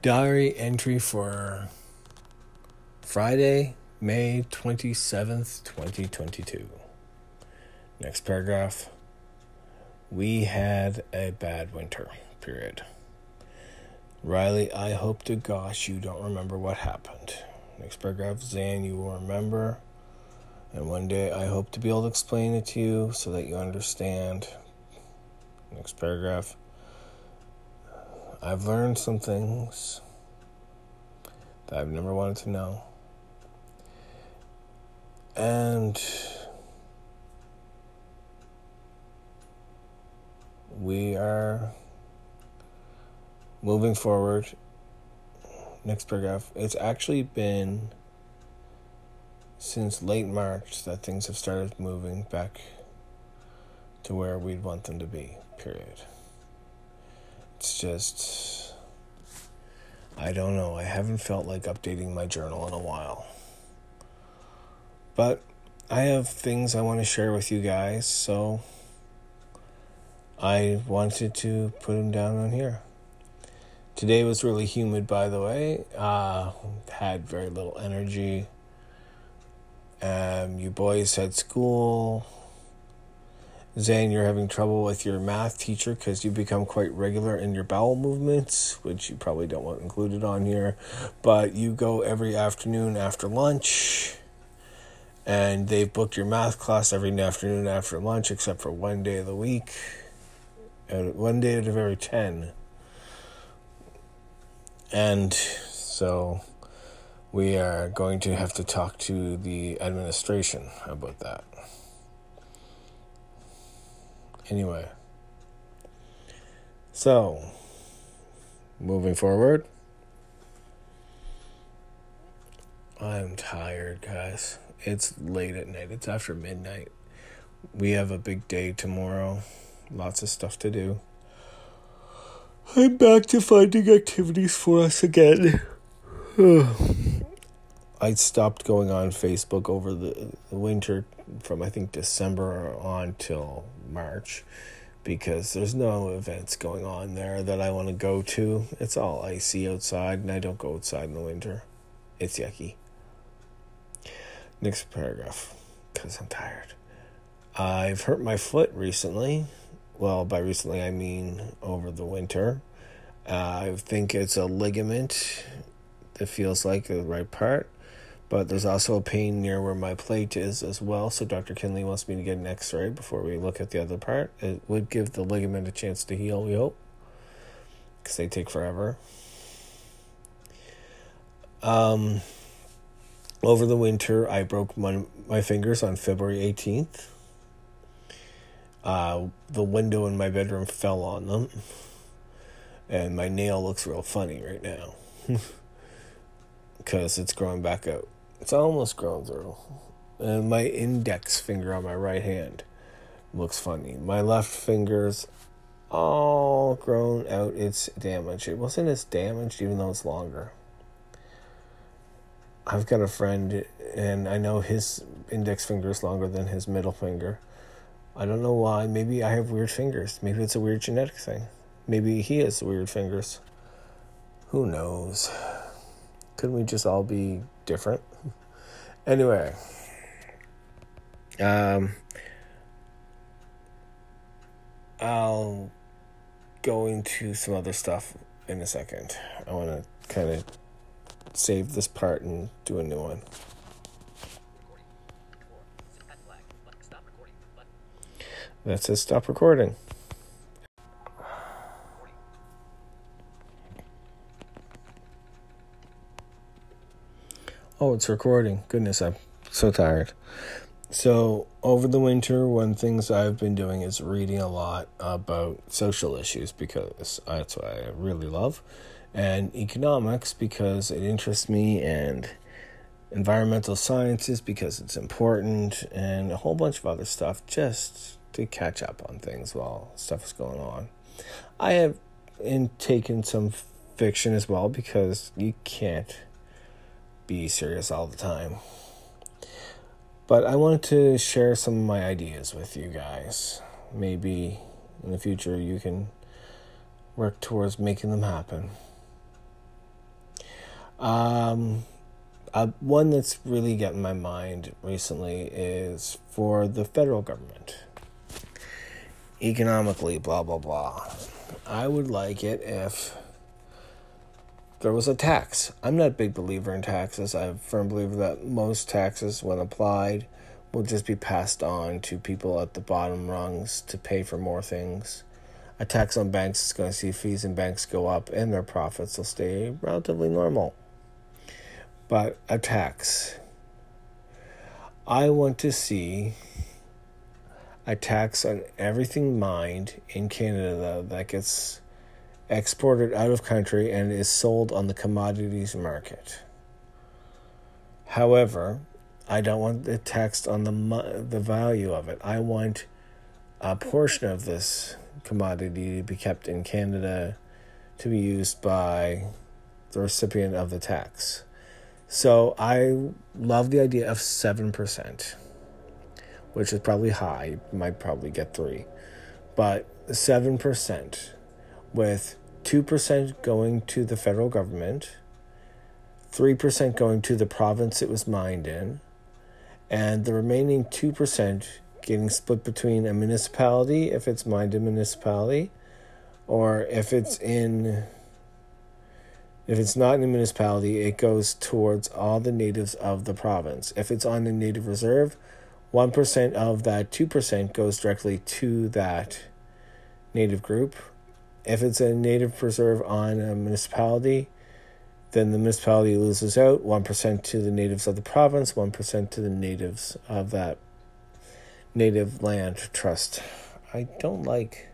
Diary entry for Friday, May 27th, 2022. Next paragraph. We had a bad winter, period. Riley, I hope to gosh you don't remember what happened. Next paragraph. Zan, you will remember. And one day I hope to be able to explain it to you so that you understand. Next paragraph. I've learned some things that I've never wanted to know. And we are moving forward. Next paragraph. It's actually been since late March that things have started moving back to where we'd want them to be, period. It's just, I don't know. I haven't felt like updating my journal in a while. But I have things I want to share with you guys, so I wanted to put them down on here. Today was really humid, by the way. Uh, had very little energy. Um, you boys had school. Zane, you're having trouble with your math teacher because you've become quite regular in your bowel movements, which you probably don't want included on here. But you go every afternoon after lunch, and they've booked your math class every afternoon after lunch, except for one day of the week, one day out of every 10. And so we are going to have to talk to the administration about that. Anyway, so moving forward, I'm tired, guys. It's late at night, it's after midnight. We have a big day tomorrow, lots of stuff to do. I'm back to finding activities for us again. I stopped going on Facebook over the, winter from I think December on till March because there's no events going on there that I want to go to. It's all icy outside, and I don't go outside in the winter. It's yucky. Next paragraph, because I'm tired. I've hurt my foot recently. Well, by recently, I mean over the winter. Uh, I think it's a ligament that feels like the right part but there's also a pain near where my plate is as well. So Dr. Kinley wants me to get an x ray before we look at the other part. It would give the ligament a chance to heal, we hope, because they take forever. Um, over the winter, I broke my, my fingers on February 18th. Uh, the window in my bedroom fell on them, and my nail looks real funny right now because it's growing back out. It's almost grown through. And my index finger on my right hand looks funny. My left finger's all grown out. It's damaged. It wasn't as damaged even though it's longer. I've got a friend and I know his index finger is longer than his middle finger. I don't know why. Maybe I have weird fingers. Maybe it's a weird genetic thing. Maybe he has weird fingers. Who knows? Couldn't we just all be different? Anyway, um, I'll go into some other stuff in a second. I want to kind of save this part and do a new one. That says stop recording. Oh, it's recording. Goodness, I'm so tired. So, over the winter, one things I've been doing is reading a lot about social issues because that's what I really love, and economics because it interests me, and environmental sciences because it's important, and a whole bunch of other stuff just to catch up on things while stuff is going on. I have in taken some fiction as well because you can't be serious all the time. But I wanted to share some of my ideas with you guys. Maybe in the future you can work towards making them happen. Um, uh, one that's really getting my mind recently is for the federal government. Economically, blah, blah, blah. I would like it if there was a tax. I'm not a big believer in taxes. I'm a firm believer that most taxes, when applied, will just be passed on to people at the bottom rungs to pay for more things. A tax on banks is going to see fees in banks go up and their profits will stay relatively normal. But a tax. I want to see a tax on everything mined in Canada that gets exported out of country and is sold on the commodities market. However, I don't want the taxed on the the value of it. I want a portion of this commodity to be kept in Canada to be used by the recipient of the tax. So I love the idea of 7%, which is probably high. You might probably get 3. But 7% with 2% going to the federal government, 3% going to the province it was mined in, and the remaining 2% getting split between a municipality if it's mined in a municipality or if it's in if it's not in a municipality it goes towards all the natives of the province. If it's on a native reserve 1% of that 2% goes directly to that native group if it's a native preserve on a municipality then the municipality loses out 1% to the natives of the province 1% to the natives of that native land trust. I don't like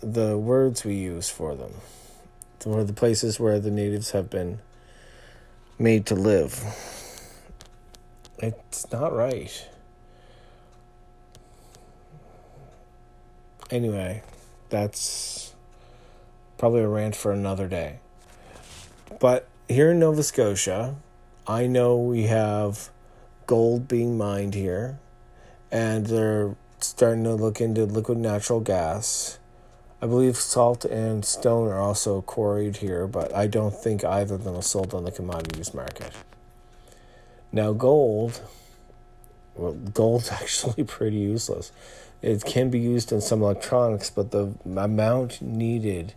the words we use for them, for the places where the natives have been made to live. It's not right. Anyway, that's probably a rant for another day. But here in Nova Scotia, I know we have gold being mined here and they're starting to look into liquid natural gas. I believe salt and stone are also quarried here, but I don't think either of them are sold on the commodities market. Now, gold, well, gold's actually pretty useless. It can be used in some electronics, but the amount needed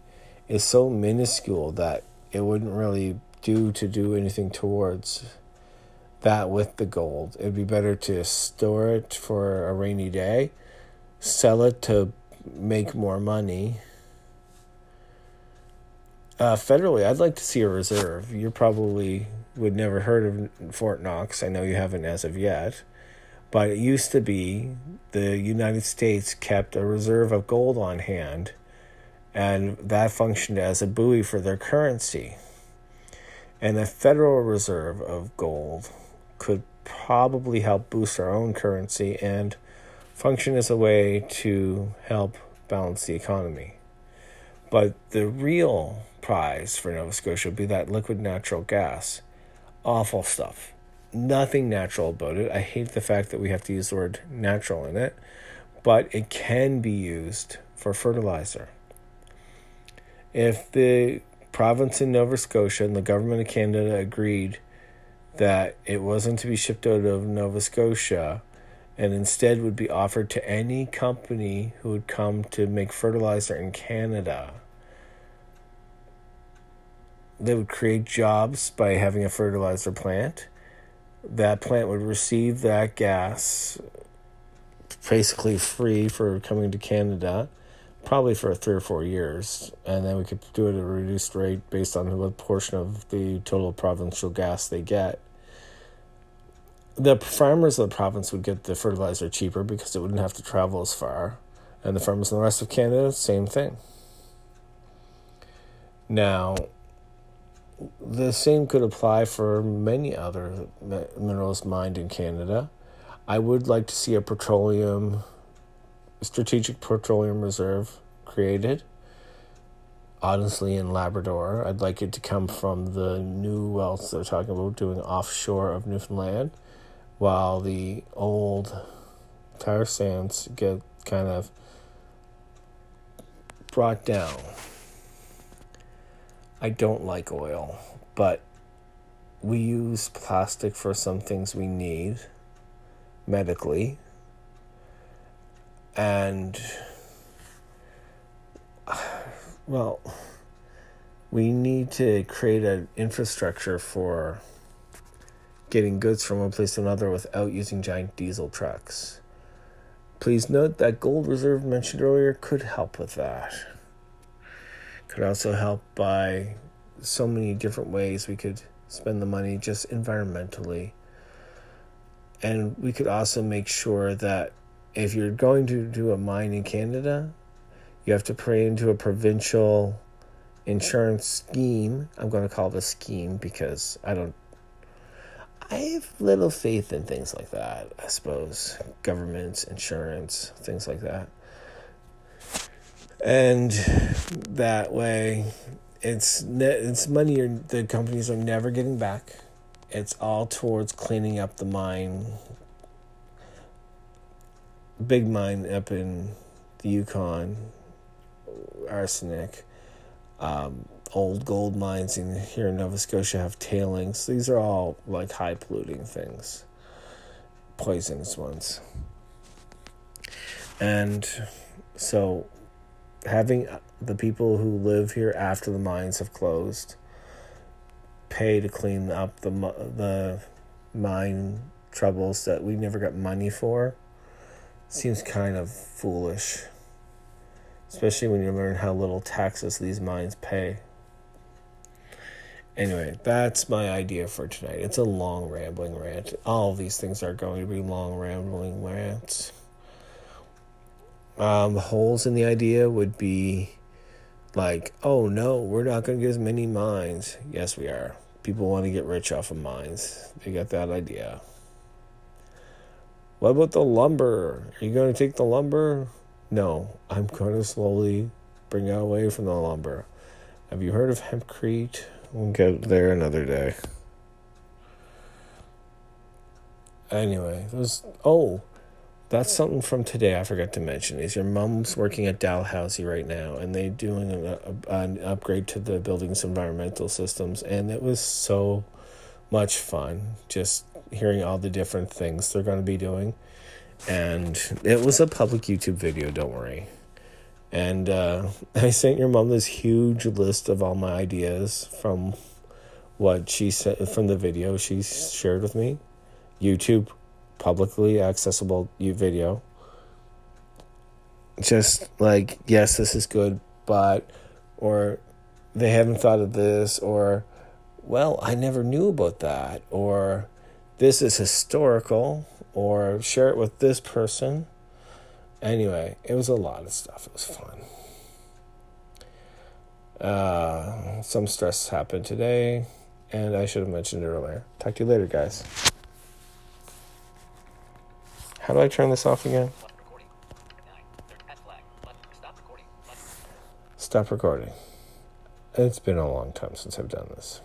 is so minuscule that it wouldn't really do to do anything towards that with the gold. It'd be better to store it for a rainy day, sell it to make more money. Uh, federally, I'd like to see a reserve. You probably would never heard of Fort Knox. I know you haven't as of yet. But it used to be the United States kept a reserve of gold on hand, and that functioned as a buoy for their currency. And a Federal Reserve of gold could probably help boost our own currency and function as a way to help balance the economy. But the real prize for Nova Scotia would be that liquid natural gas. Awful stuff. Nothing natural about it. I hate the fact that we have to use the word natural in it, but it can be used for fertilizer. If the province in Nova Scotia and the government of Canada agreed that it wasn't to be shipped out of Nova Scotia and instead would be offered to any company who would come to make fertilizer in Canada. They would create jobs by having a fertilizer plant. That plant would receive that gas basically free for coming to Canada, probably for three or four years, and then we could do it at a reduced rate based on what portion of the total provincial gas they get the farmers of the province would get the fertilizer cheaper because it wouldn't have to travel as far. And the farmers in the rest of Canada, same thing. Now, the same could apply for many other minerals mined in Canada. I would like to see a petroleum, strategic petroleum reserve created. Honestly, in Labrador, I'd like it to come from the new wells they're talking about doing offshore of Newfoundland while the old tar sands get kind of brought down. I don't like oil, but we use plastic for some things we need medically. And, well, we need to create an infrastructure for getting goods from one place to another without using giant diesel trucks. Please note that gold reserve mentioned earlier could help with that. Could also help by so many different ways we could spend the money just environmentally. And we could also make sure that if you're going to do a mine in Canada, you have to pray into a provincial insurance scheme. I'm going to call it a scheme because I don't. I have little faith in things like that, I suppose. Governments, insurance, things like that. And that way, it's it's money the companies are never getting back. It's all towards cleaning up the mine. Big mine up in the Yukon, arsenic. Um, old gold mines in here in Nova Scotia have tailings. These are all like high polluting things, poisonous ones. And so having uh, the people who live here after the mines have closed pay to clean up the the mine troubles that we never got money for seems kind of foolish especially when you learn how little taxes these mines pay. Anyway that's my idea for tonight. It's a long rambling rant. All these things are going to be long rambling rants um, holes in the idea would be like, oh no, we're not going to get as many mines. Yes, we are. People want to get rich off of mines. They got that idea. What about the lumber? Are you going to take the lumber? No, I'm going to slowly bring it away from the lumber. Have you heard of hempcrete? We'll get there another day. Anyway, there's oh, that's something from today I forgot to mention. Is your mom's working at Dalhousie right now, and they're doing an, an upgrade to the building's environmental systems, and it was so much fun just hearing all the different things they're going to be doing, and it was a public YouTube video. Don't worry. And uh, I sent your mom this huge list of all my ideas from what she said from the video she shared with me. YouTube publicly accessible video. Just like, yes, this is good, but, or they haven't thought of this, or, well, I never knew about that, or this is historical, or share it with this person. Anyway, it was a lot of stuff. It was fun. Uh, some stress happened today, and I should have mentioned it earlier. Talk to you later, guys. How do I turn this off again? Stop recording. It's been a long time since I've done this.